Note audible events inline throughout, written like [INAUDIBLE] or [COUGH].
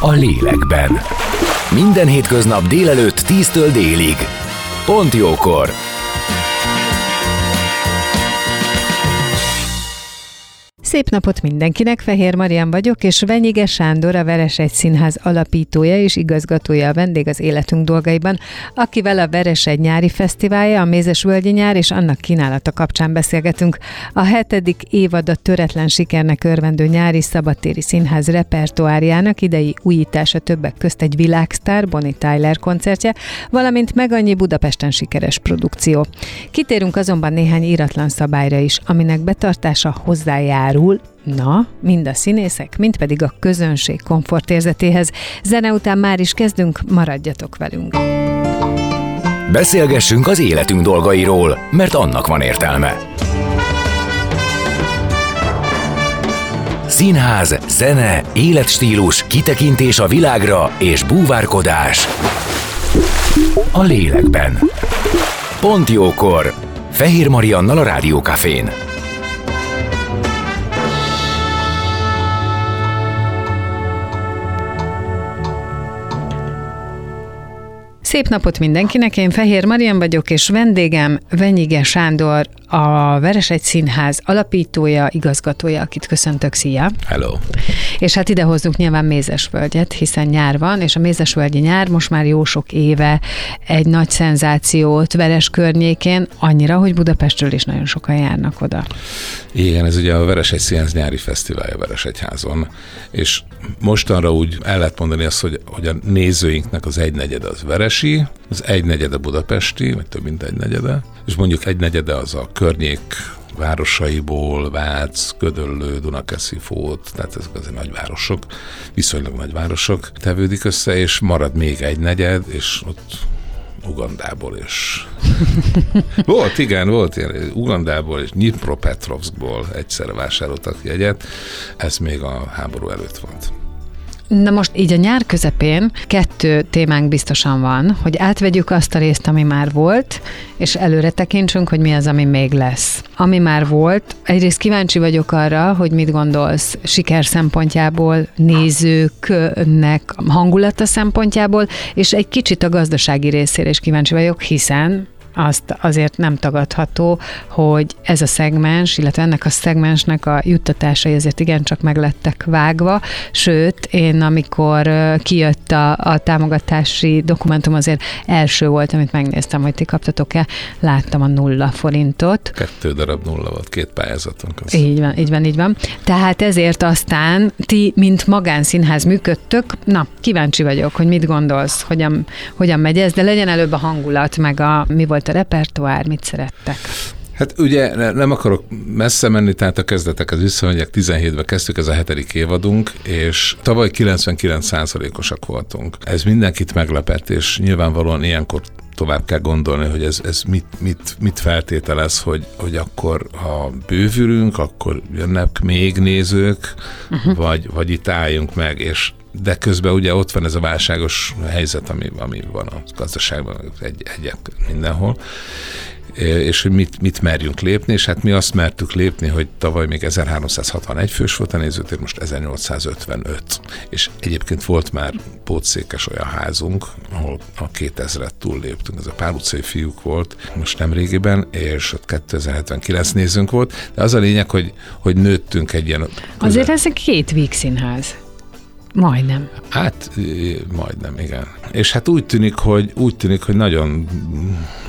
a lélekben. Minden hétköznap délelőtt 10-től délig. Pont jókor! Szép napot mindenkinek, Fehér Marian vagyok, és Venyige Sándor, a Veresegy Színház alapítója és igazgatója a vendég az életünk dolgaiban, akivel a Veresegy nyári fesztiválja, a Mézes Völgyi nyár és annak kínálata kapcsán beszélgetünk. A hetedik évad a töretlen sikernek örvendő nyári szabadtéri színház repertoárjának idei újítása többek közt egy világsztár, Bonnie Tyler koncertje, valamint meg annyi Budapesten sikeres produkció. Kitérünk azonban néhány íratlan szabályra is, aminek betartása hozzájár járul, na, mind a színészek, mind pedig a közönség komfortérzetéhez. Zene után már is kezdünk, maradjatok velünk. Beszélgessünk az életünk dolgairól, mert annak van értelme. Színház, zene, életstílus, kitekintés a világra és búvárkodás. A lélekben. Pont jókor. Fehér Mariannal a Rádiókafén. Szép napot mindenkinek, én Fehér Marian vagyok, és vendégem Venyige Sándor, a Veresegy Színház alapítója, igazgatója, akit köszöntök, szia! Hello! És hát ide hozzuk nyilván Mézesvölgyet, hiszen nyár van, és a Mézesvölgyi nyár most már jó sok éve egy nagy szenzációt Veres környékén, annyira, hogy Budapestről is nagyon sokan járnak oda. Igen, ez ugye a Veresegy Színház nyári fesztiválja Veresegyházon, és mostanra úgy el lehet mondani azt, hogy, hogy a nézőinknek az egynegyed az veresi, az egynegyede budapesti, vagy több mint egynegyede, és mondjuk egynegyede az a környék városaiból, Vác, Gödöllő, Dunakeszi, Fót, tehát ezek azért nagyvárosok, viszonylag nagyvárosok tevődik össze, és marad még egy negyed, és ott Ugandából is. [LAUGHS] volt, igen, volt ilyen. Ugandából és Dnipropetrovskból egyszerre vásároltak jegyet. Ez még a háború előtt volt. Na most így a nyár közepén kettő témánk biztosan van, hogy átvegyük azt a részt, ami már volt, és előre tekintsünk, hogy mi az, ami még lesz. Ami már volt, egyrészt kíváncsi vagyok arra, hogy mit gondolsz siker szempontjából, nézőknek hangulata szempontjából, és egy kicsit a gazdasági részére is kíváncsi vagyok, hiszen azt azért nem tagadható, hogy ez a szegmens, illetve ennek a szegmensnek a juttatásai azért igencsak meg lettek vágva, sőt, én amikor kijött a, a támogatási dokumentum, azért első volt, amit megnéztem, hogy ti kaptatok-e, láttam a nulla forintot. Kettő darab nulla volt, két pályázatunk. Az. Így van, így van, így van. Tehát ezért aztán ti, mint magánszínház működtök, na, kíváncsi vagyok, hogy mit gondolsz, hogyan, hogyan megy ez, de legyen előbb a hangulat, meg a mi volt a repertoár, mit szerettek? Hát ugye nem akarok messze menni, tehát a kezdetekhez visszamegyek, 17-ben kezdtük, ez a hetedik évadunk, és tavaly 99%-osak voltunk. Ez mindenkit meglepett, és nyilvánvalóan ilyenkor tovább kell gondolni, hogy ez, ez mit, mit, mit feltételez, hogy, hogy akkor ha bővülünk, akkor jönnek még nézők, uh-huh. vagy, vagy itt álljunk meg, és de közben ugye ott van ez a válságos helyzet, ami, ami van a gazdaságban, egy, egyek mindenhol, és hogy mit, mit merjünk lépni, és hát mi azt mertük lépni, hogy tavaly még 1361 fős volt a nézőtér, most 1855. És egyébként volt már pótszékes olyan házunk, ahol a 2000-et túl léptünk, ez a Pál utcai fiúk volt most nem régiben, és ott 2079 nézőnk volt, de az a lényeg, hogy, hogy nőttünk egy ilyen... Azért ez egy két vígszínház. Majdnem. Hát, majdnem, igen. És hát úgy tűnik, hogy, úgy tűnik, hogy nagyon,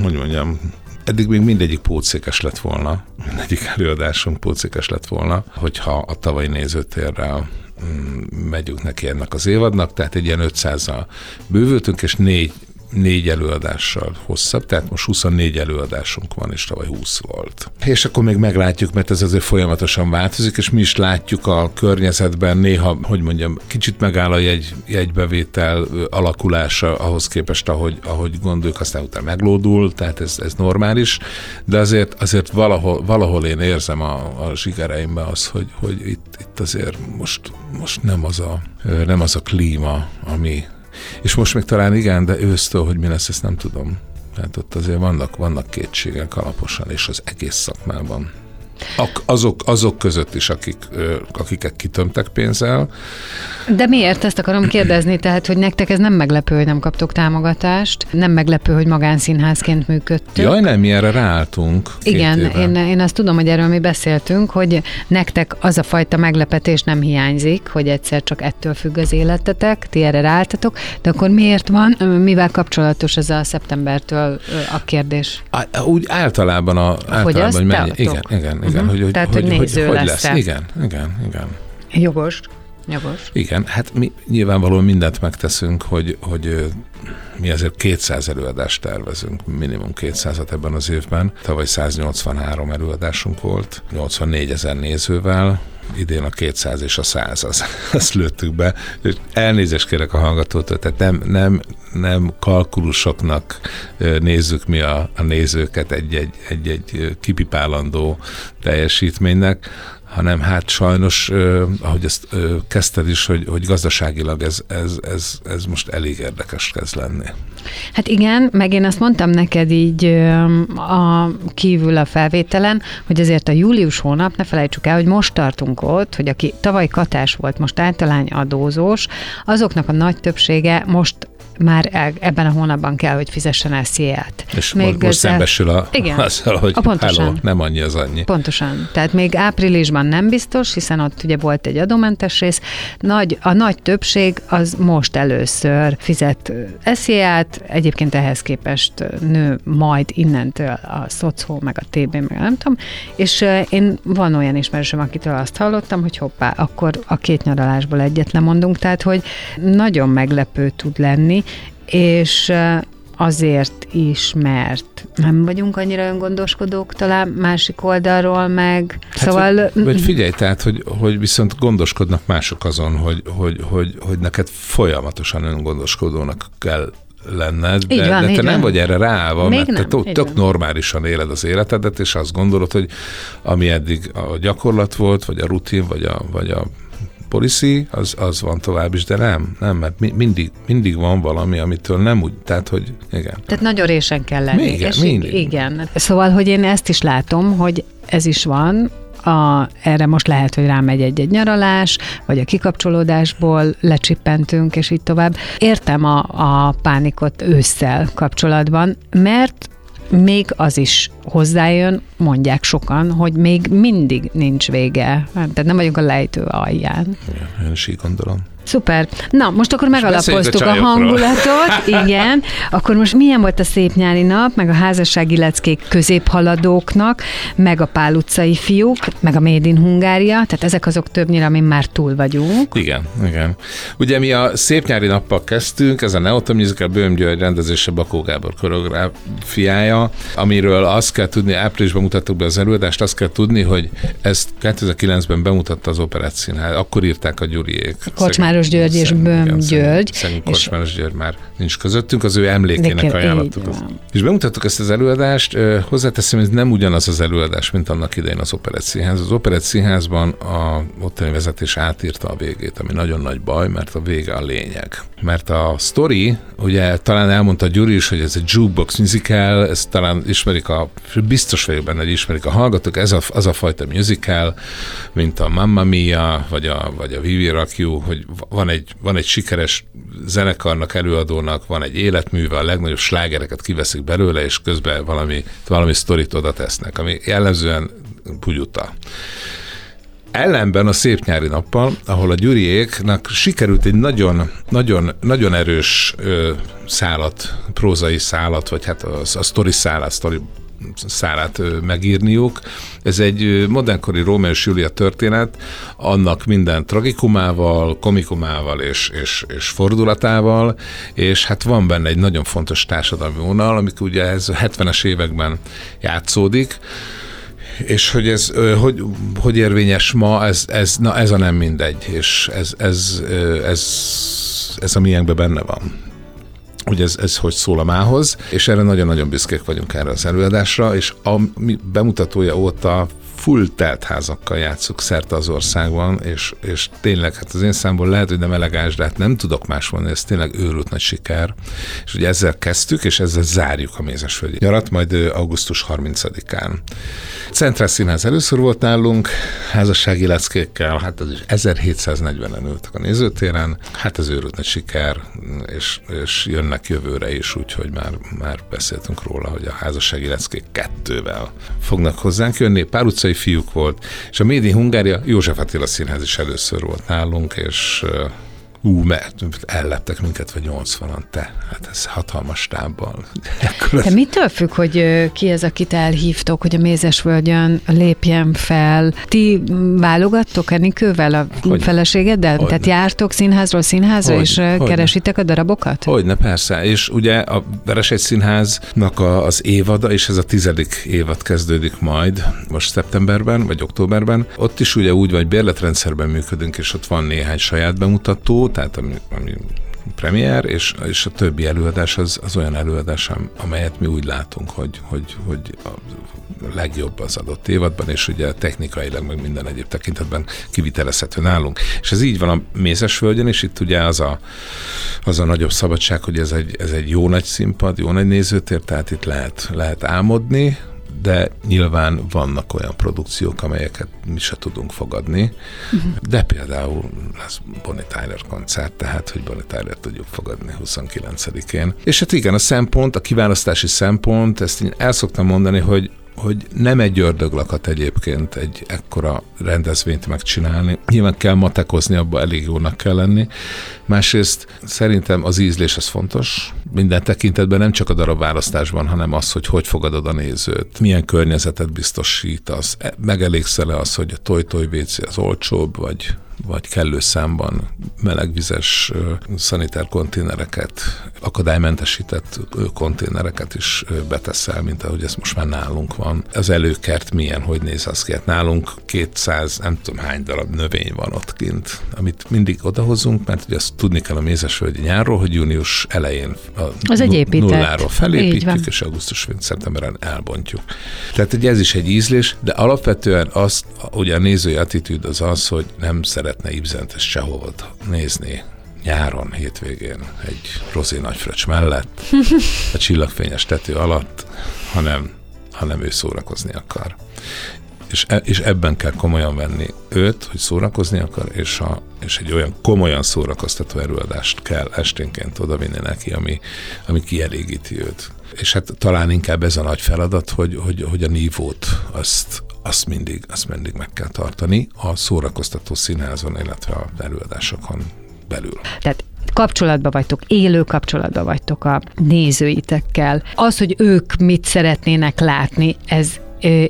hogy mondjam, eddig még mindegyik pótszékes lett volna, mindegyik előadásunk pótszékes lett volna, hogyha a tavalyi nézőtérrel mm, megyünk neki ennek az évadnak, tehát egy ilyen 500-al bővültünk, és négy négy előadással hosszabb, tehát most 24 előadásunk van, és tavaly 20 volt. És akkor még meglátjuk, mert ez azért folyamatosan változik, és mi is látjuk a környezetben néha, hogy mondjam, kicsit megáll a jegy, jegybevétel alakulása ahhoz képest, ahogy, ahogy gondoljuk, aztán utána meglódul, tehát ez, ez normális, de azért, azért valahol, valahol én érzem a, a zsigereimben az, hogy, hogy itt, itt azért most, most nem az a, nem az a klíma, ami, és most még talán igen, de ősztől, hogy mi lesz, ezt nem tudom. Tehát ott azért vannak, vannak kétségek alaposan, és az egész szakmában. Azok, azok között is, akik, akiket kitömtek pénzzel. De miért ezt akarom kérdezni? Tehát, hogy nektek ez nem meglepő, hogy nem kaptok támogatást, nem meglepő, hogy magánszínházként működtök. Jaj, nem, mi erre ráálltunk. Igen, én, én azt tudom, hogy erről mi beszéltünk, hogy nektek az a fajta meglepetés nem hiányzik, hogy egyszer csak ettől függ az életetek, ti erre ráálltatok, de akkor miért van, mivel kapcsolatos ez a szeptembertől a kérdés? Á, úgy általában, a, általában hogy, hogy mennyi, igen, igen, igen, uh-huh. hogy, Tehát, hogy, hogy, néző hogy, lesz lesz. Igen, igen, igen. Jogos. Jogos. Igen, hát mi nyilvánvalóan mindent megteszünk, hogy, hogy mi azért 200 előadást tervezünk, minimum 200-at ebben az évben. Tavaly 183 előadásunk volt, 84 ezer nézővel, idén a 200 és a 100, az, [LAUGHS] azt lőttük be. És elnézést kérek a hallgatótól, tehát nem, nem, nem kalkulusoknak nézzük mi a, a nézőket egy-egy, egy-egy kipipálandó teljesítménynek, hanem hát sajnos, ahogy ezt kezdted is, hogy, hogy gazdaságilag ez, ez, ez, ez most elég érdekes kezd lenni. Hát igen, meg én azt mondtam neked így a kívül a felvételen, hogy azért a július hónap, ne felejtsük el, hogy most tartunk ott, hogy aki tavaly katás volt, most általány adózós, azoknak a nagy többsége most már ebben a hónapban kell, hogy fizessen el széját. És még most, most szembesül a, igen, [LAUGHS] azzal, hogy a pontosan. Hello, nem annyi az annyi. Pontosan. Tehát még áprilisban nem biztos, hiszen ott ugye volt egy adómentes rész. Nagy, a nagy többség az most először fizet esziát, egyébként ehhez képest nő majd innentől a szocó, meg a TB, meg nem tudom, és én van olyan ismerősöm, akitől azt hallottam, hogy hoppá, akkor a két nyaralásból egyet lemondunk, tehát hogy nagyon meglepő tud lenni, és azért is, mert nem vagyunk annyira öngondoskodók talán másik oldalról, meg hát, szóval... Vagy, vagy figyelj, tehát, hogy, hogy viszont gondoskodnak mások azon, hogy, hogy, hogy, hogy neked folyamatosan öngondoskodónak kell lenned, de, van, de te nem van. vagy erre ráállva, Még mert nem, te tök normálisan éled az életedet, és azt gondolod, hogy ami eddig a gyakorlat volt, vagy a rutin, vagy a, vagy a policy, az, az van tovább is, de nem, nem, mert mi, mindig, mindig van valami, amitől nem úgy, tehát hogy igen. Tehát nagyon résen kell lenni. Igen, és mindig. Igen. Szóval, hogy én ezt is látom, hogy ez is van, a, erre most lehet, hogy rámegy egy-egy nyaralás, vagy a kikapcsolódásból lecsippentünk, és így tovább. Értem a, a pánikot ősszel kapcsolatban, mert még az is hozzájön, mondják sokan, hogy még mindig nincs vége. Tehát nem vagyunk a lejtő alján. Igen, én is így gondolom. Szuper. Na, most akkor megalapoztuk a, a hangulatot, [LAUGHS] igen. Akkor most milyen volt a szép nyári nap, meg a házassági leckék középhaladóknak, meg a Pál utcai fiúk, meg a Made in Hungária, tehát ezek azok többnyire, amin már túl vagyunk. Igen, igen. Ugye mi a szép nyári nappal kezdtünk, ez a Neoto Musical Bőm György rendezése Bakó Gábor koreográfiája, amiről azt kell tudni, áprilisban mutattuk be az előadást, azt kell tudni, hogy ezt 2009-ben bemutatta az Operett Színház, akkor írták a Gyuriék. Kocsmár Korsmáros György és Böm György. Szegény Korsmáros György már nincs közöttünk, az ő emlékének ajánlottuk. Az. És bemutattuk ezt az előadást, hozzáteszem, ez nem ugyanaz az előadás, mint annak idején az Operett Színház. Az Operett Színházban a ottani vezetés átírta a végét, ami nagyon nagy baj, mert a vége a lényeg. Mert a story, ugye talán elmondta Gyuri is, hogy ez egy jukebox musical, ezt talán ismerik a, biztos vagyok benne, hogy ismerik a hallgatók, ez a, az a fajta musical, mint a Mamma Mia, vagy a, vagy a Vivi Rakju, hogy van egy, van egy sikeres zenekarnak, előadónak, van egy életműve, a legnagyobb slágereket kiveszik belőle, és közben valami, valami sztorit oda tesznek, ami jellemzően pugyuta. Ellenben a szép nyári nappal, ahol a Gyuriéknak sikerült egy nagyon, nagyon, nagyon erős ö, szálat, prózai szálat, vagy hát a, a sztori szálat, sztori szálát megírniuk. Ez egy modernkori Rómeó és Júlia történet, annak minden tragikumával, komikumával és, és, és fordulatával, és hát van benne egy nagyon fontos társadalmi vonal, amik ugye ez a 70-es években játszódik, és hogy ez hogy, hogy érvényes ma, ez, ez, na ez a nem mindegy, és ez, ez, ez, ez a miénkben benne van hogy ez, ez hogy szól a mához, és erre nagyon-nagyon büszkék vagyunk erre az előadásra, és a bemutatója óta full teltházakkal játszuk szerte az országban, és, és tényleg, hát az én számból lehet, hogy nem elegáns, de hát nem tudok más mondani, ez tényleg őrült nagy siker. És ugye ezzel kezdtük, és ezzel zárjuk a Mézesföldi nyarat, majd augusztus 30-án. Centrál Színház először volt nálunk, házassági leckékkel, hát az is 1740-en ültek a nézőtéren, hát ez őrült nagy siker, és, és jönnek jövőre is, úgyhogy már, már beszéltünk róla, hogy a házassági leckék kettővel fognak hozzánk jönni. Pár utcai fiúk volt, és a Médi Hungária József Attila Színház is először volt nálunk, és Ú, mert elleptek minket, vagy 80-an, te, hát ez hatalmas stábbal. De mitől függ, hogy ki ez, akit elhívtok, hogy a Mézesvölgyön lépjen fel? Ti válogattok Enikővel, a hogy feleségeddel? Hogyne. Tehát jártok színházról színházra, hogy, és hogyne. keresitek a darabokat? Hogyne, persze. És ugye a Veresegy Színháznak a, az évada, és ez a tizedik évad kezdődik majd, most szeptemberben, vagy októberben. Ott is ugye úgy vagy bérletrendszerben működünk, és ott van néhány saját bemutató, tehát ami, ami premier, és, és a többi előadás az, az olyan előadás, amelyet mi úgy látunk, hogy, hogy, hogy a legjobb az adott évadban, és ugye technikailag meg minden egyéb tekintetben kivitelezhető nálunk. És ez így van a Mézesvölgyen, és itt ugye az a, az a nagyobb szabadság, hogy ez egy, ez egy jó nagy színpad, jó nagy nézőtér, tehát itt lehet, lehet álmodni, de nyilván vannak olyan produkciók, amelyeket mi se tudunk fogadni, uh-huh. de például lesz Bonnie Tyler koncert, tehát, hogy Bonnie Tyler tudjuk fogadni 29-én. És hát igen, a szempont, a kiválasztási szempont, ezt én el szoktam mondani, hogy hogy nem egy ördöglakat egyébként egy ekkora rendezvényt megcsinálni. Nyilván kell matekozni, abba elég jónak kell lenni. Másrészt szerintem az ízlés az fontos. Minden tekintetben nem csak a darab választásban, hanem az, hogy hogy fogadod a nézőt, milyen környezetet biztosítasz. Megelégszel-e az, hogy a toj-toj WC az olcsóbb, vagy vagy kellő számban melegvizes szanitár konténereket, akadálymentesített konténereket is beteszel, mint ahogy ez most már nálunk van. Az előkert milyen, hogy néz az ki? Hát nálunk 200, nem tudom hány darab növény van ott kint, amit mindig odahozunk, mert ugye azt tudni kell a Mézesvölgyi nyárról, hogy június elején a az egy nulláról felépítjük, és augusztus szeptemberben elbontjuk. Tehát ugye ez is egy ízlés, de alapvetően az, ugye a nézői attitűd az az, hogy nem szeret szeretne Ibzent Csehovot nézni nyáron, hétvégén egy rozé nagyfröccs mellett, [LAUGHS] a csillagfényes tető alatt, hanem, hanem ő szórakozni akar. És, e, és ebben kell komolyan venni őt, hogy szórakozni akar, és, a, és egy olyan komolyan szórakoztató előadást kell esténként odavinni neki, ami, ami kielégíti őt. És hát talán inkább ez a nagy feladat, hogy, hogy, hogy a nívót azt, azt mindig, azt mindig meg kell tartani a szórakoztató színházon, illetve a előadásokon belül. Tehát kapcsolatban vagytok, élő kapcsolatban vagytok a nézőitekkel. Az, hogy ők mit szeretnének látni, ez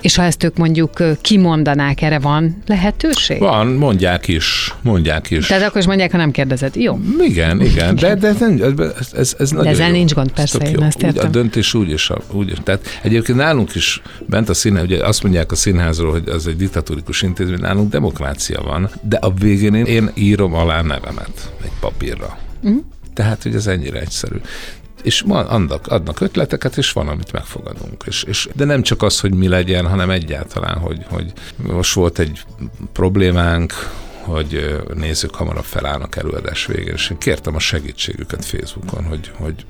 és ha ezt ők mondjuk kimondanák, erre van lehetőség? Van, mondják is, mondják is. Tehát akkor is mondják, ha nem kérdezed. Jó. Igen, igen, de, de, de ez, ez, ez nagyon de ezzel jó. nincs gond, persze, én ezt értem. Úgy, a döntés úgy is, úgy. Tehát egyébként nálunk is bent a színház, ugye azt mondják a színházról, hogy az egy diktatórikus intézmény, nálunk demokrácia van, de a végén én, én írom alá nevemet egy papírra. Mm. Tehát, hogy ez ennyire egyszerű és van, adnak, ötleteket, és van, amit megfogadunk. És, és, de nem csak az, hogy mi legyen, hanem egyáltalán, hogy, hogy most volt egy problémánk, hogy nézők hamarabb felállnak előadás végén, és én kértem a segítségüket Facebookon, hogy, hogy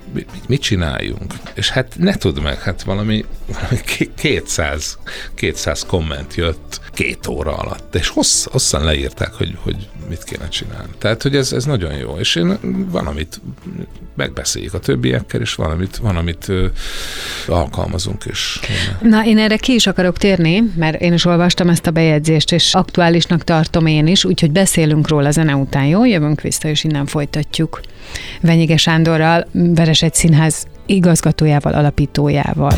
mit csináljunk. És hát ne tudd meg, hát valami, valami 200, 200 komment jött két óra alatt, és hossz, hosszan leírták, hogy, hogy mit kéne csinálni. Tehát, hogy ez, ez nagyon jó, és én van, amit megbeszéljük a többiekkel, és van, amit ö, alkalmazunk is. Na, én erre ki is akarok térni, mert én is olvastam ezt a bejegyzést, és aktuálisnak tartom én is, úgyhogy beszélünk róla zene után, jó? Jövünk vissza, és innen folytatjuk. Venyige Sándorral, Veres egy színház igazgatójával, alapítójával.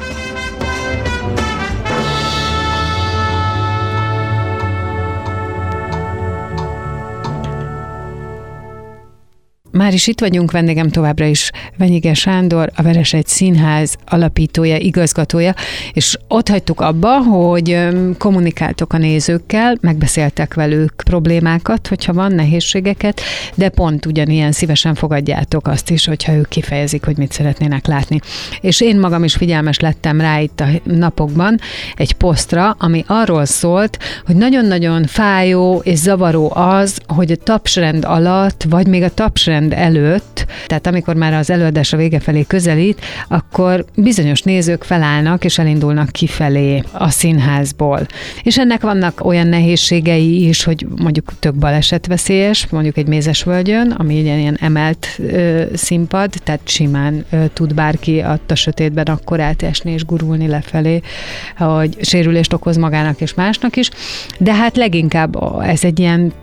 Már is itt vagyunk, vendégem továbbra is Venyige Sándor, a Veresegy Színház alapítója, igazgatója, és ott hagytuk abba, hogy kommunikáltok a nézőkkel, megbeszéltek velük problémákat, hogyha van nehézségeket, de pont ugyanilyen szívesen fogadjátok azt is, hogyha ők kifejezik, hogy mit szeretnének látni. És én magam is figyelmes lettem rá itt a napokban egy posztra, ami arról szólt, hogy nagyon-nagyon fájó és zavaró az, hogy a tapsrend alatt, vagy még a tapsrend rend előtt, tehát amikor már az előadás a vége felé közelít, akkor bizonyos nézők felállnak és elindulnak kifelé a színházból. És ennek vannak olyan nehézségei is, hogy mondjuk tök balesetveszélyes, mondjuk egy mézesvölgyön, ami egy ilyen emelt ö, színpad, tehát simán ö, tud bárki a sötétben akkor átesni és gurulni lefelé, hogy sérülést okoz magának és másnak is. De hát leginkább ez egy ilyen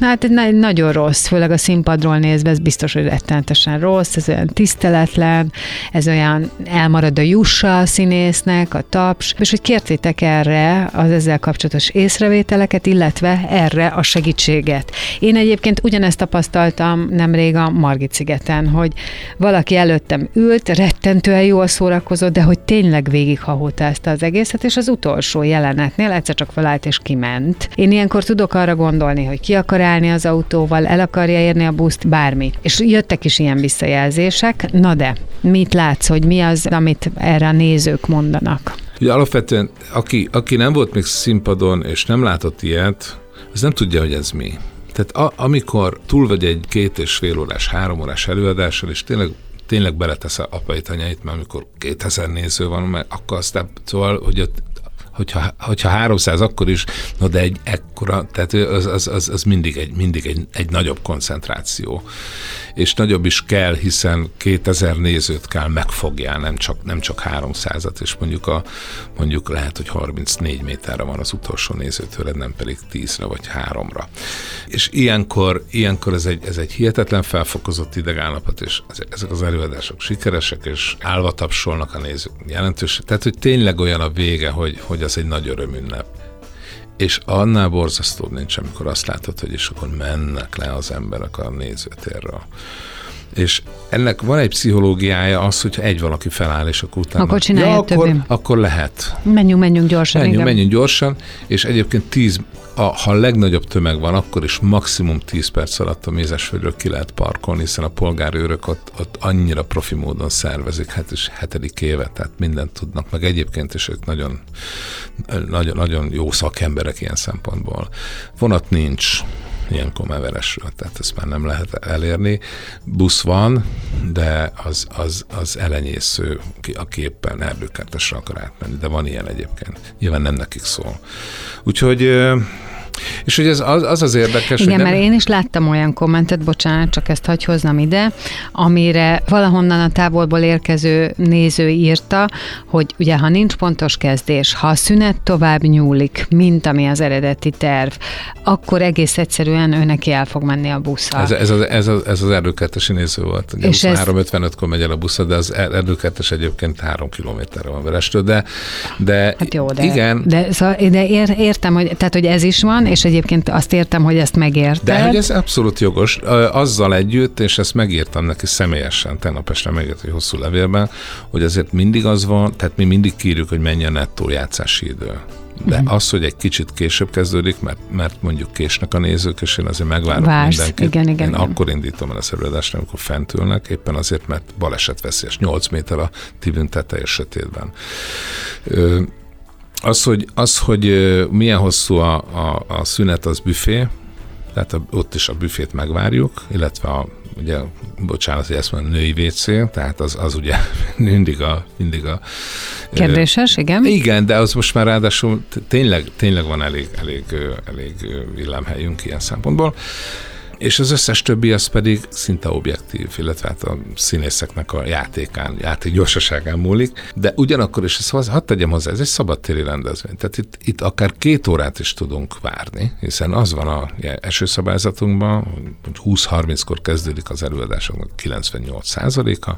Hát nagyon rossz, főleg a színpadról nézve, ez biztos, hogy rettenetesen rossz, ez olyan tiszteletlen, ez olyan elmarad a jussa a színésznek, a taps, és hogy kértétek erre az ezzel kapcsolatos észrevételeket, illetve erre a segítséget. Én egyébként ugyanezt tapasztaltam nemrég a Margit szigeten, hogy valaki előttem ült, rettentően jól szórakozott, de hogy tényleg végighahótázta az egészet, és az utolsó jelenetnél egyszer csak felállt és kiment. Én ilyenkor tudok arra gondolni, hogy ki akar állni az autóval, el akarja érni a buszt, bármi. És jöttek is ilyen visszajelzések. Na de, mit látsz, hogy mi az, amit erre a nézők mondanak? Ugye alapvetően, aki, aki nem volt még színpadon, és nem látott ilyet, az nem tudja, hogy ez mi. Tehát a, amikor túl vagy egy két és fél órás, három órás előadással, és tényleg tényleg beletesz a apait, anyait, mert amikor 2000 néző van, mert akkor aztán, szóval, hogy ott hogyha, hogyha 300 akkor is, no de egy ekkora, tehát az, az, az, az mindig, egy, mindig egy, egy nagyobb koncentráció. És nagyobb is kell, hiszen 2000 nézőt kell megfogjál, nem csak, nem csak 300-at, és mondjuk, a, mondjuk lehet, hogy 34 méterre van az utolsó nézőtől, nem pedig 10-re vagy 3-ra. És ilyenkor, ilyenkor ez, egy, ez egy hihetetlen felfokozott idegállapot, és ezek az előadások sikeresek, és állva tapsolnak a nézők jelentős. Tehát, hogy tényleg olyan a vége, hogy hogy az egy nagy örömünnep. És annál borzasztóbb nincs, amikor azt látod, hogy és akkor mennek le az emberek a nézőtérről. És ennek van egy pszichológiája az, hogyha egy valaki feláll, és akkor utána... Akkor csinálja ja, akkor, akkor lehet. Menjünk, menjünk gyorsan. Menjünk, menjünk gyorsan, és egyébként tíz, a, ha a legnagyobb tömeg van, akkor is maximum 10 perc alatt a Mézesföldről ki lehet parkolni, hiszen a polgárőrök ott, ott annyira profi módon szervezik, hát is hetedik éve, tehát mindent tudnak, meg egyébként is ők nagyon, nagyon, nagyon jó szakemberek ilyen szempontból. Vonat nincs, ilyenkor már veresről, tehát ezt már nem lehet elérni. Busz van, de az, az, az elenyésző, aki éppen erdőkertesre akar átmenni, de van ilyen egyébként. Nyilván nem nekik szól. Úgyhogy és hogy ez az az, az érdekes, Igen, hogy mert én is láttam olyan kommentet, bocsánat, csak ezt hagy hoznom ide, amire valahonnan a távolból érkező néző írta, hogy ugye ha nincs pontos kezdés, ha a szünet tovább nyúlik, mint ami az eredeti terv, akkor egész egyszerűen ő neki el fog menni a buszra. Ez, ez, az, ez, az, ez az erdőkertesi néző volt. Ugye és 23.55-kor megy el a busz, de az erdőkertes egyébként három kilométerre van Verestől, de, de, hát jó, de igen. De, szóval, de ér, értem, hogy, tehát, hogy ez is van, és egyébként azt értem, hogy ezt megérted. De hogy ez abszolút jogos. Azzal együtt, és ezt megírtam neki személyesen, tegnap este megírt egy hosszú levélben, hogy azért mindig az van, tehát mi mindig kírjuk, hogy mennyi a nettó játszási idő. De uh-huh. az, hogy egy kicsit később kezdődik, mert, mert mondjuk késnek a nézők, és én azért megvárok Vársz, mindenkit. Igen, igen, én igen. akkor indítom el a előadást, amikor fent ülnek, éppen azért, mert baleset veszélyes. 8 méter a tibün teteje sötétben. Ö, az, hogy, az, hogy milyen hosszú a, a, a szünet, az büfé, tehát a, ott is a büfét megvárjuk, illetve a, ugye, bocsánat, hogy ezt mondom, női WC, tehát az, az ugye [LAUGHS] mindig a, mindig a... Kérdéses, igen? Igen, de az most már ráadásul tényleg, tényleg van elég, elég, elég villámhelyünk ilyen szempontból. És az összes többi az pedig szinte objektív, illetve hát a színészeknek a játékán, játék gyorsaságán múlik, de ugyanakkor is, ezt hadd tegyem hozzá, ez egy szabadtéri rendezvény, tehát itt, itt akár két órát is tudunk várni, hiszen az van a esőszabályzatunkban, hogy 20-30-kor kezdődik az előadásoknak 98%-a,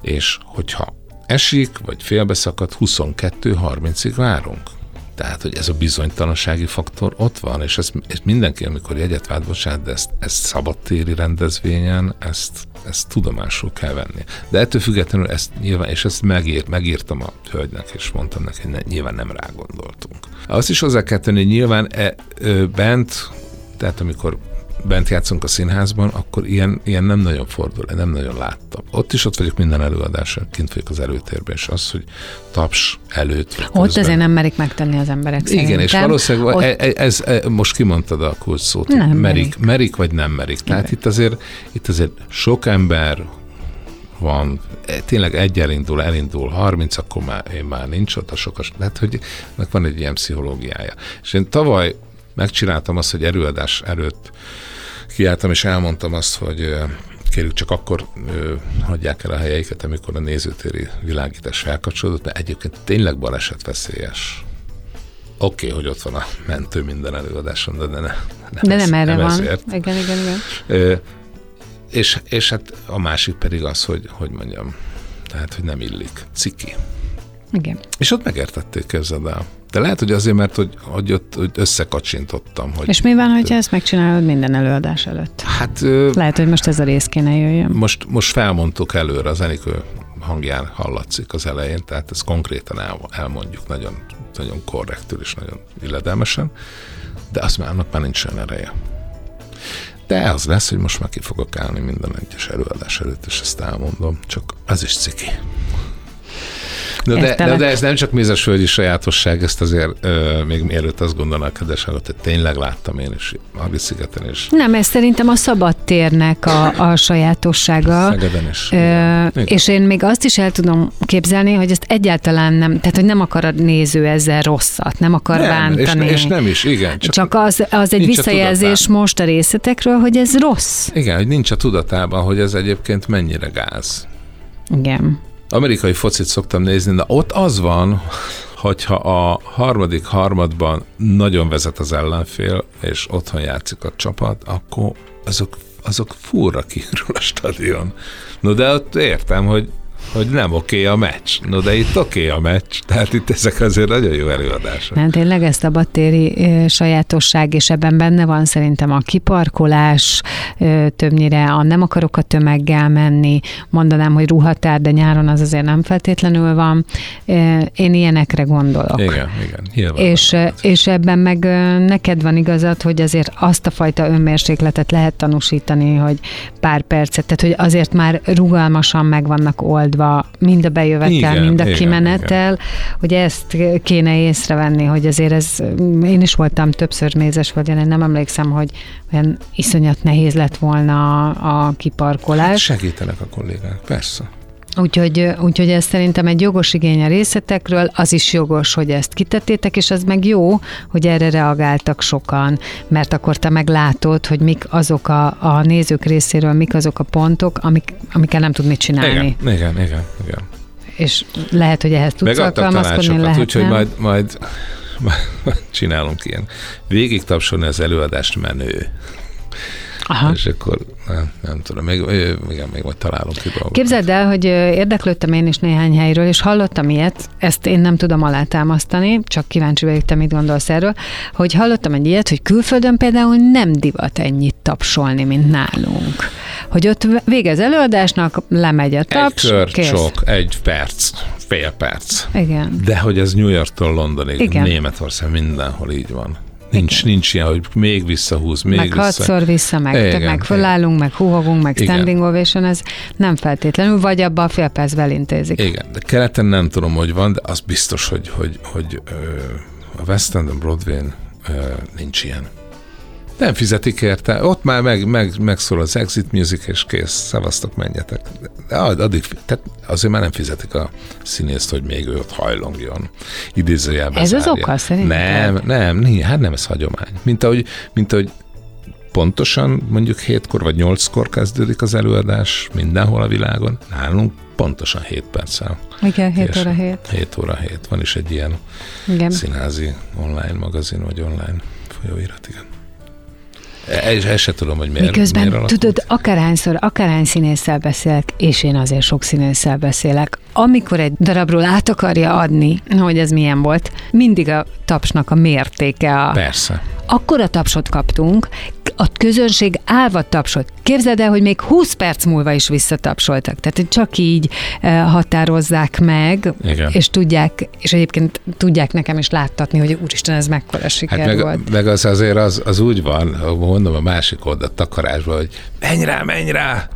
és hogyha esik, vagy félbeszakad, 22-30-ig várunk. Tehát, hogy ez a bizonytalansági faktor ott van, és ezt, ezt mindenki, amikor jegyet vált, bocsánat, de ezt, ezt szabadtéri rendezvényen, ezt, ezt tudomásul kell venni. De ettől függetlenül ezt nyilván, és ezt megírt, megírtam a hölgynek, és mondtam neki, hogy ne, nyilván nem rá gondoltunk. Azt is hozzá kell tenni, hogy nyilván e, ö, bent, tehát amikor bent játszunk a színházban, akkor ilyen, ilyen nem nagyon fordul, nem nagyon láttam. Ott is ott vagyok minden előadásra, kint vagyok az előtérben, és az, hogy taps előtt. Ott közben. azért nem merik megtenni az emberek Igen, szerintem. és valószínűleg ott... ez, ez, ez, most kimondtad a kulcs szót, nem merik, merik, merik, vagy nem merik. Tehát itt azért, itt azért sok ember van, e, tényleg egy elindul, elindul, 30, akkor már, én már nincs ott a sokas. Tehát, hogy ennek van egy ilyen pszichológiája. És én tavaly megcsináltam azt, hogy erőadás előtt kiálltam, és elmondtam azt, hogy kérjük csak akkor ö, hagyják el a helyeiket, amikor a nézőtéri világítás felkapcsolódott, mert egyébként tényleg baleset veszélyes. Oké, okay, hogy ott van a mentő minden előadáson, de ne, nem, de nem erre nem van. Ezért. Igen, igen, igen. Ö, és, és hát a másik pedig az, hogy, hogy mondjam, tehát, hogy nem illik. Ciki. Igen. És ott megértették, képzeld el. De lehet, hogy azért, mert hogy, hogy ott hogy összekacsintottam. Hogy És mi van, hogyha ezt megcsinálod minden előadás előtt? Hát... Lehet, hogy most ez a rész kéne jöjjön. Most, most felmondtuk előre, az Enikő hangján hallatszik az elején, tehát ezt konkrétan el, elmondjuk nagyon, nagyon korrektül és nagyon illedelmesen, de azt már annak már nincs olyan ereje. De az lesz, hogy most már ki fogok állni minden egyes előadás előtt, és ezt elmondom, csak az is ciki. De, de, de, de ez nem csak mézesföldi sajátosság, ezt azért ö, még mielőtt azt gondolnak, kedveságot, hogy tényleg láttam én is Argi-szigeten is. Nem, ez szerintem a szabad térnek a, a sajátossága. Szegeden is. Ö, és én még azt is el tudom képzelni, hogy ezt egyáltalán nem, tehát hogy nem akar a néző ezzel rosszat, nem akar nem, bántani. És, és nem is, igen. Csak, csak az, az egy visszajelzés most a részletekről, hogy ez rossz. Igen, hogy nincs a tudatában, hogy ez egyébként mennyire gáz. Igen. Amerikai focit szoktam nézni, de ott az van, hogyha a harmadik harmadban nagyon vezet az ellenfél, és otthon játszik a csapat, akkor azok, azok fúrra kiürül a stadion. No de ott értem, hogy hogy nem oké okay a meccs. No, de itt oké okay a meccs, tehát itt ezek azért nagyon jó előadások. Nem, tényleg ezt a battéri sajátosság, és ebben benne van szerintem a kiparkolás, többnyire a nem akarok a tömeggel menni, mondanám, hogy ruhatár, de nyáron az azért nem feltétlenül van. Én ilyenekre gondolok. Igen, igen. Nyilván és, és ebben meg neked van igazad, hogy azért azt a fajta önmérsékletet lehet tanúsítani, hogy pár percet, tehát hogy azért már rugalmasan meg vannak oldva oldva mind a bejövetel, igen, mind a igen, kimenetel, igen. hogy ezt kéne észrevenni, hogy azért ez, én is voltam többször mézes, vagy én nem emlékszem, hogy olyan iszonyat nehéz lett volna a, a kiparkolás. Hát segítenek a kollégák, persze. Úgyhogy, úgyhogy ez szerintem egy jogos igény a részletekről, az is jogos, hogy ezt kitettétek, és az meg jó, hogy erre reagáltak sokan, mert akkor te meglátod, hogy mik azok a, a nézők részéről, mik azok a pontok, amik, amikkel nem tud mit csinálni. Igen, igen, igen. igen. És lehet, hogy ehhez tudsz alkalmazkodni, lehet Úgyhogy majd, [LAUGHS] majd, csinálunk ilyen. Végig tapsolni az előadást menő. Aha. És akkor nem, nem tudom, még, igen, még majd találunk ki dolgokat. Képzeld el, hogy érdeklődtem én is néhány helyről, és hallottam ilyet, ezt én nem tudom alátámasztani, csak kíváncsi vagyok, te mit gondolsz erről, hogy hallottam egy ilyet, hogy külföldön például nem divat ennyit tapsolni, mint nálunk. Hogy ott végez előadásnak, lemegy a taps, Egy kör, kész. sok, egy perc, fél perc. Igen. De hogy ez New Yorktól Londonig, Igen. Németország, mindenhol így van. Nincs, Igen. nincs ilyen, hogy még visszahúz, még meg vissza. hatszor vissza, meg, Igen, meg fölállunk, meg húhogunk, meg Igen. standing ovation, ez nem feltétlenül, vagy abban a fél percben intézik. Igen, de keleten nem tudom, hogy van, de az biztos, hogy, hogy, hogy ö, a West End, Broadway-n ö, nincs ilyen. Nem fizetik érte, ott már meg, meg, megszól az exit music, és kész, szavaztok, menjetek. De addig, tehát azért már nem fizetik a színészt, hogy még ő ott hajlongjon. Idézőjelben Ez zárja. az oka szerintem? Nem, nem, nem, hát nem ez hagyomány. Mint ahogy, mint ahogy pontosan mondjuk hétkor vagy nyolckor kezdődik az előadás mindenhol a világon. Nálunk pontosan 7 perccel. Igen, 7 Később. óra 7. 7 óra 7. Van is egy ilyen Igen. színházi online magazin, vagy online folyóirat, igen. Ezt se tudom, hogy miért. Miközben, miért alakult. tudod, akárhányszor, akárhány színésszel beszélek, és én azért sok színésszel beszélek, amikor egy darabról át akarja adni, hogy ez milyen volt, mindig a tapsnak a mértéke a, Persze. akkora tapsot kaptunk, a közönség állva tapsot. Képzeld el, hogy még 20 perc múlva is visszatapsoltak. Tehát csak így eh, határozzák meg, Igen. és tudják, és egyébként tudják nekem is láttatni, hogy úristen, ez mekkora siker Hát meg, volt. meg az azért az, az úgy van, mondom a másik oldal takarásban, hogy menj rá, menj rá,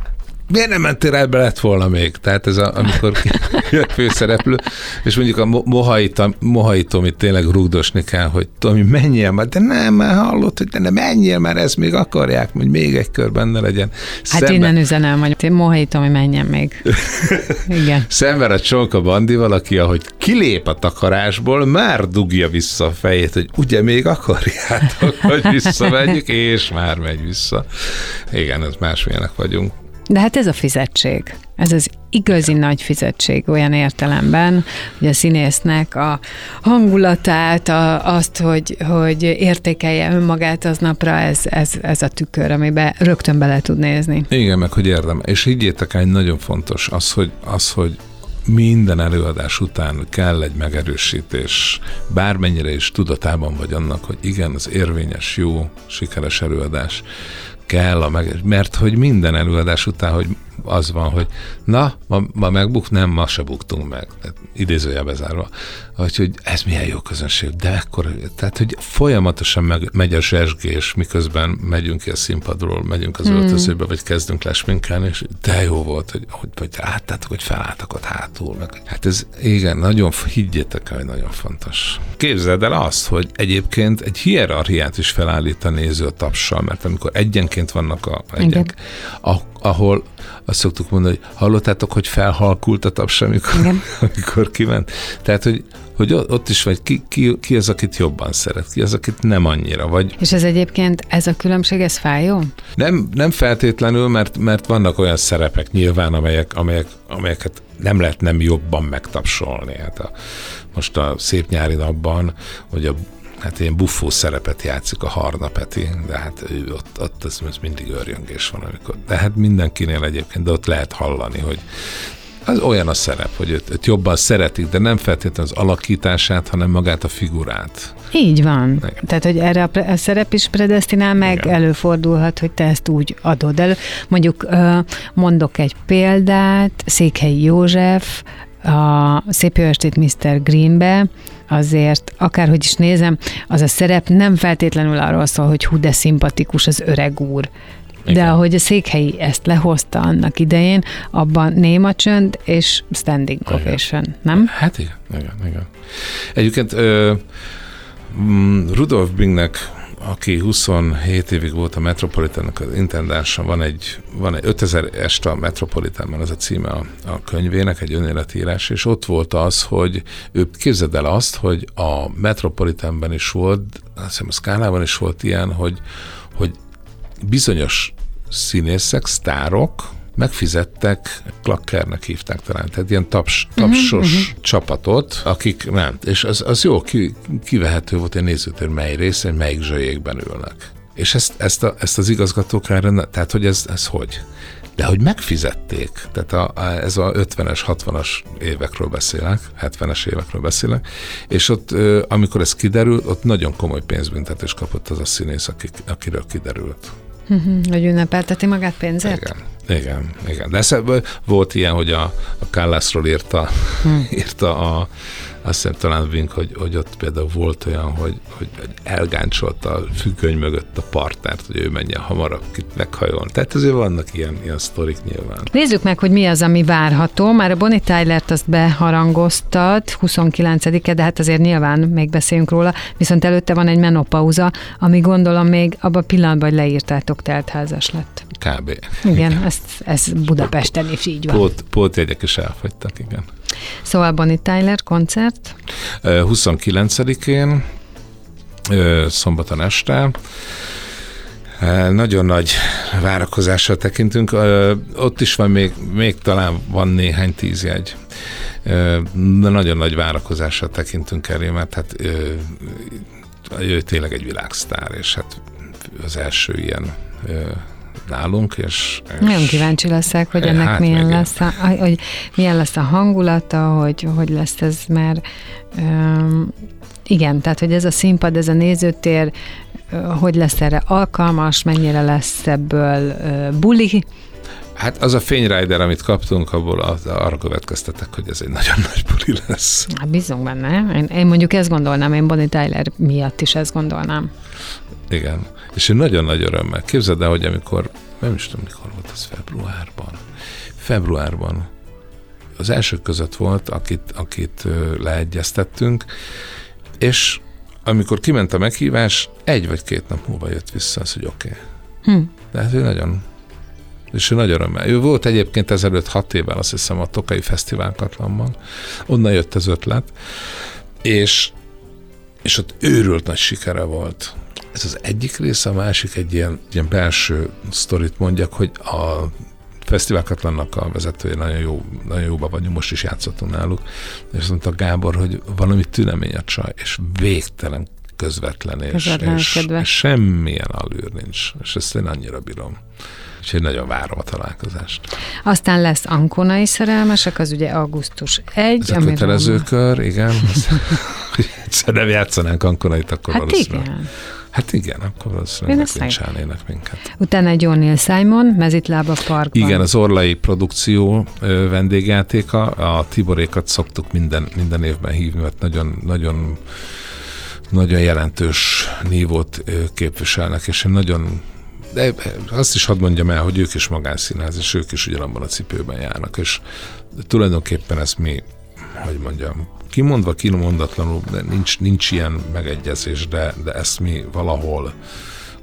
miért nem mentél rá, ebbe lett volna még? Tehát ez a, amikor [LAUGHS] jött főszereplő, és mondjuk a mo- mohai, Tam- mohai Tomit tényleg rugdosni kell, hogy Tomi, menjél már, de nem, már hallott, hogy de nem menjél már, ezt még akarják, hogy még egy kör benne legyen. Hát Szembe... innen üzenem, hogy én mohítom, hogy menjen még. [LAUGHS] Igen. Szemben a csonka bandival, aki ahogy kilép a takarásból, már dugja vissza a fejét, hogy ugye még akarjátok, [LAUGHS] hogy visszamegyük, és már megy vissza. Igen, ez másmilyenek vagyunk. De hát ez a fizetség. Ez az igazi nagy fizetség olyan értelemben, hogy a színésznek a hangulatát, a, azt, hogy, hogy értékelje önmagát aznapra, ez, ez, ez a tükör, amiben rögtön bele tud nézni. Igen, meg hogy érdem. És higgyétek el, nagyon fontos az, hogy, az, hogy minden előadás után kell egy megerősítés, bármennyire is tudatában vagy annak, hogy igen, az érvényes, jó, sikeres előadás kell a meg, mert hogy minden előadás után, hogy az van, hogy na, ma, ma megbuk, nem, ma se buktunk meg. Tehát idézőjelbe zárva. Úgyhogy ez milyen jó közönség, de akkor, tehát, hogy folyamatosan meg, megy a zsesgés, miközben megyünk ki a színpadról, megyünk az öltözőbe, vagy kezdünk lesminkelni, és de jó volt, hogy, hogy, hogy láttátok, hogy felálltak ott hátul. Meg, hát ez igen, nagyon, higgyétek el, hogy nagyon fontos. Képzeld el azt, hogy egyébként egy hierarchiát is felállít a néző a tapssal, mert amikor egyenként vannak a egyek, a, ahol azt szoktuk mondani, hogy hallottátok, hogy felhalkult a taps, amikor, Igen. [LAUGHS] amikor kiment. Tehát, hogy, hogy ott is vagy, ki, ki, ki az, akit jobban szeret, ki az, akit nem annyira, vagy És ez egyébként, ez a különbség, ez fájó? nem, nem feltétlenül, mert, mert vannak olyan szerepek nyilván, amelyek, amelyek, amelyeket nem lehet nem jobban megtapsolni. Hát a, most a szép nyári napban, hogy a hát ilyen buffó szerepet játszik a Harna Peti, de hát ő ott, ott az, az mindig örjöngés van, amikor, de hát mindenkinél egyébként, de ott lehet hallani, hogy az olyan a szerep, hogy őt, őt jobban szeretik, de nem feltétlenül az alakítását, hanem magát a figurát. Így van. Igen. Tehát, hogy erre a, pre- a szerep is predestinál, meg Igen. előfordulhat, hogy te ezt úgy adod elő. Mondjuk mondok egy példát, Székhelyi József, a Szép jó estét Mr. Greenbe, azért akárhogy is nézem, az a szerep nem feltétlenül arról szól, hogy hú, de szimpatikus az öreg úr. De Igen. ahogy a székhelyi ezt lehozta annak idején, abban néma csönd és standing ovation, nem? Hát igen, igen, igen. Egyébként mm, Rudolf Bingnek, aki 27 évig volt a Metropolitannak az intendása, van egy, van egy 5000 este a Metropolitanban, az a címe a, a könyvének, egy önéletírás, és ott volt az, hogy ő képzeld el azt, hogy a Metropolitanben is volt, azt hiszem a Skálában is volt ilyen, hogy, hogy bizonyos színészek, sztárok megfizettek, klakkernek hívták talán, tehát ilyen taps, tapsos uh-huh, csapatot, akik nem, és az, az jó, ki, kivehető volt egy nézőtér, mely része, melyik zsöjékben ülnek. És ezt, ezt, a, ezt az igazgatók erre, tehát hogy ez, ez hogy? De hogy megfizették, tehát a, a, ez a 50-es, 60-as évekről beszélek, 70-es évekről beszélek, és ott, amikor ez kiderült, ott nagyon komoly pénzbüntetés kapott az a színész, akik, akiről kiderült. Hogy ünnepelteti magát pénzért? Igen, igen, igen. De ebből volt ilyen, hogy a, a Kállászról írta, hmm. [LAUGHS] írta a, azt hiszem talán Vink, hogy, hogy ott például volt olyan, hogy, hogy elgáncsolta a függöny mögött a partnert, hogy ő menjen hamarabb meghajolni. Tehát azért vannak ilyen, ilyen sztorik nyilván. Nézzük meg, hogy mi az, ami várható. Már a Bonnie Tyler-t azt beharangoztad, 29-e, de hát azért nyilván még beszéljünk róla, viszont előtte van egy menopauza, ami gondolom még abban a pillanatban, hogy leírtátok, teltházas lett. Kb. Igen, ez, ez Budapesten is így van. Pót, pótjegyek is elfogytak, igen. Szóval Bonnie Tyler koncert, Ö, 29-én, ö, szombaton este, Nagyon nagy várakozással tekintünk. Ott is van még, még talán van néhány tízjegy. De nagyon nagy várakozással tekintünk elé, mert hát ő tényleg egy világsztár, és hát az első ilyen nálunk, és, és Nagyon kíváncsi leszek, hogy ennek hát milyen lesz, a, hogy milyen lesz a hangulata, hogy, hogy lesz ez, mert um, igen, tehát hogy ez a színpad, ez a nézőtér, hogy lesz erre alkalmas, mennyire lesz ebből uh, buli, Hát az a fényrider, amit kaptunk, abból arra következtetek, hogy ez egy nagyon nagy buli lesz. Hát bízunk benne. Én, én mondjuk ezt gondolnám, én Bonnie Tyler miatt is ezt gondolnám. Igen. És én nagyon nagy örömmel. Képzeld el, hogy amikor, nem is tudom, mikor volt az februárban. Februárban az első között volt, akit, akit leegyeztettünk, és amikor kiment a meghívás, egy vagy két nap múlva jött vissza az, hogy oké. Okay. Hm. Tehát ő nagyon és ő nagy örömmel. Ő volt egyébként ezelőtt hat évvel, azt hiszem, a Tokai Fesztivál Katlanban. Onnan jött az ötlet, és, és ott őrült nagy sikere volt. Ez az egyik része, a másik egy ilyen, ilyen belső sztorit mondjak, hogy a fesztiválkatlannak a vezetője nagyon, jó, nagyon jóban vagyunk, most is játszottunk náluk, és azt mondta Gábor, hogy valami tünemény a csaj, és végtelen közvetlen, és, és, és semmilyen alűr nincs, és ezt én annyira bírom. Úgyhogy nagyon várom a találkozást. Aztán lesz Ankonai szerelmesek, az ugye augusztus 1. Ez a kötelező van... kör, igen. [LAUGHS] Egyszer nem játszanánk Ankonait, akkor hát igen. Hát igen, akkor valószínűleg megvincselnének minket. Utána egy John Neil Simon, Mezitlába Parkban. Igen, az Orlai produkció vendégjátéka. A Tiborékat szoktuk minden, minden évben hívni, mert nagyon, nagyon nagyon jelentős nívót képviselnek, és én nagyon de azt is hadd mondjam el, hogy ők is magánszínház, és ők is ugyanabban a cipőben járnak, és tulajdonképpen ez mi, hogy mondjam, kimondva, kimondatlanul, de nincs, nincs ilyen megegyezés, de, de ezt mi valahol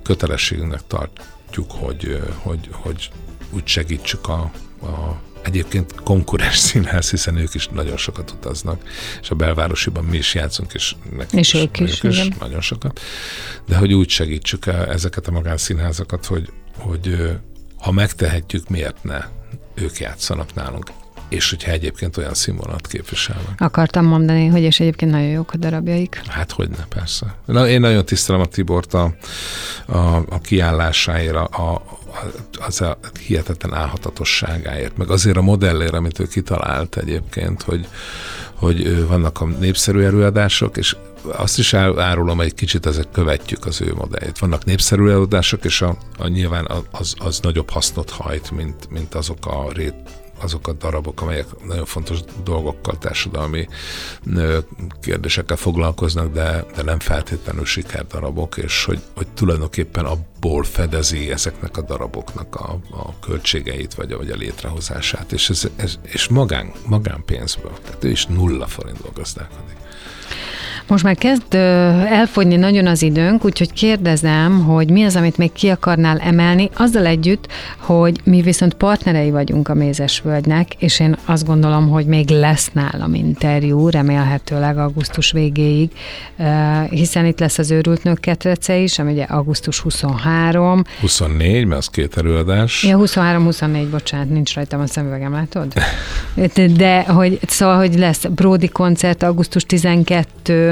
kötelességünknek tartjuk, hogy, hogy, hogy úgy segítsük a, a egyébként konkurens [LAUGHS] színház, hiszen ők is nagyon sokat utaznak, és a belvárosiban mi is játszunk, és nekik és is, ők is, is igen. nagyon sokat. De hogy úgy segítsük ezeket a magánszínházakat, hogy, hogy ha megtehetjük, miért ne ők játszanak nálunk és hogyha egyébként olyan színvonalat képviselnek. Akartam mondani, hogy és egyébként nagyon jók a darabjaik. Hát hogy ne, persze. Na, én nagyon tisztelem a Tibort a, a, a kiállásáért, a, a, az a hihetetlen álhatatosságáért, meg azért a modellért, amit ő kitalált egyébként, hogy, hogy vannak a népszerű előadások, és azt is árulom, hogy egy kicsit ezek követjük az ő modelljét. Vannak népszerű előadások, és a, a nyilván az, az nagyobb hasznot hajt, mint, mint azok a rét, azok a darabok, amelyek nagyon fontos dolgokkal, társadalmi kérdésekkel foglalkoznak, de, de nem feltétlenül sikerdarabok, és hogy, hogy tulajdonképpen abból fedezi ezeknek a daraboknak a, a költségeit, vagy vagy a létrehozását, és, ez, ez, és magán, magánpénzből, tehát ő is nulla forintból gazdálkodik. Most már kezd elfogyni nagyon az időnk, úgyhogy kérdezem, hogy mi az, amit még ki akarnál emelni, azzal együtt, hogy mi viszont partnerei vagyunk a Mézes Völgynek, és én azt gondolom, hogy még lesz nálam interjú, remélhetőleg augusztus végéig, hiszen itt lesz az Őrült Nők ketrece is, ami ugye augusztus 23. 24, mert az két előadás. Ja, 23-24, bocsánat, nincs rajtam a szemüvegem, látod? [LAUGHS] De hogy, szóval, hogy lesz Brody koncert augusztus 12,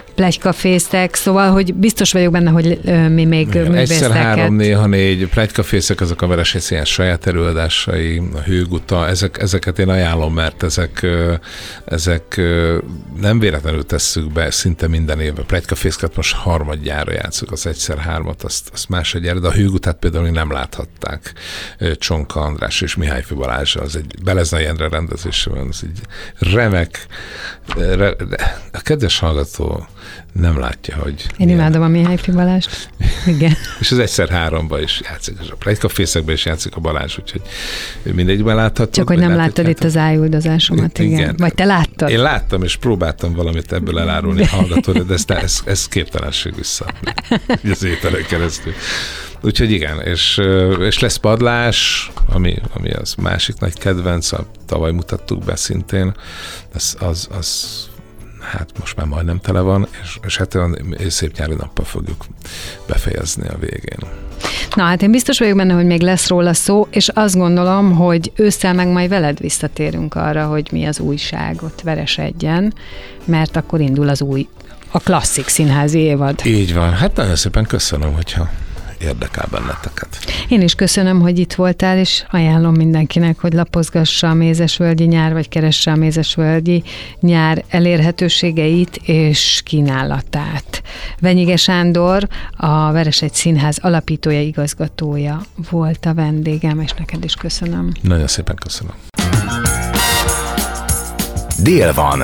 plegykafészek, szóval, hogy biztos vagyok benne, hogy mi még Igen, Egyszer három, néha négy plegykafészek, azok a Veres saját előadásai, a hőguta, ezek, ezeket én ajánlom, mert ezek, ezek nem véletlenül tesszük be szinte minden évben. Plegykafészket most harmadjára játszuk, az egyszer hármat, azt, azt másodjára, de a hőgutát például nem láthatták Csonka András és Mihály Balázs, az egy Beleznai Endre rendezésben, az egy remek, re, a kedves hallgató nem látja, hogy... Én milyen. imádom a Mihály Balást. Igen. [LAUGHS] és az egyszer háromba is játszik, és a plejtkafészekben is játszik a Balázs, úgyhogy mindegyikben láthatod. Csak hogy nem láttad itt az ájuldozásomat, igen. igen. Vagy te láttad? Én láttam, és próbáltam valamit ebből elárulni [LAUGHS] hallgatóra, de ez, ez, ez képtelenség vissza az ételen keresztül. Úgyhogy igen, és, és lesz padlás, ami, ami az másik nagy kedvenc, tavaly mutattuk be szintén, az, az, az hát most már majdnem tele van, és, és hát olyan szép nyári nappal fogjuk befejezni a végén. Na hát én biztos vagyok benne, hogy még lesz róla szó, és azt gondolom, hogy ősszel meg majd veled visszatérünk arra, hogy mi az újságot veresedjen, mert akkor indul az új, a klasszik színházi évad. Így van. Hát nagyon szépen köszönöm, hogyha érdekel benneteket. Én is köszönöm, hogy itt voltál, és ajánlom mindenkinek, hogy lapozgassa a Mézesvölgyi nyár, vagy keresse a Mézesvölgyi nyár elérhetőségeit és kínálatát. Venyige Sándor, a Veresegy Színház alapítója, igazgatója volt a vendégem, és neked is köszönöm. Nagyon szépen köszönöm. Dél van.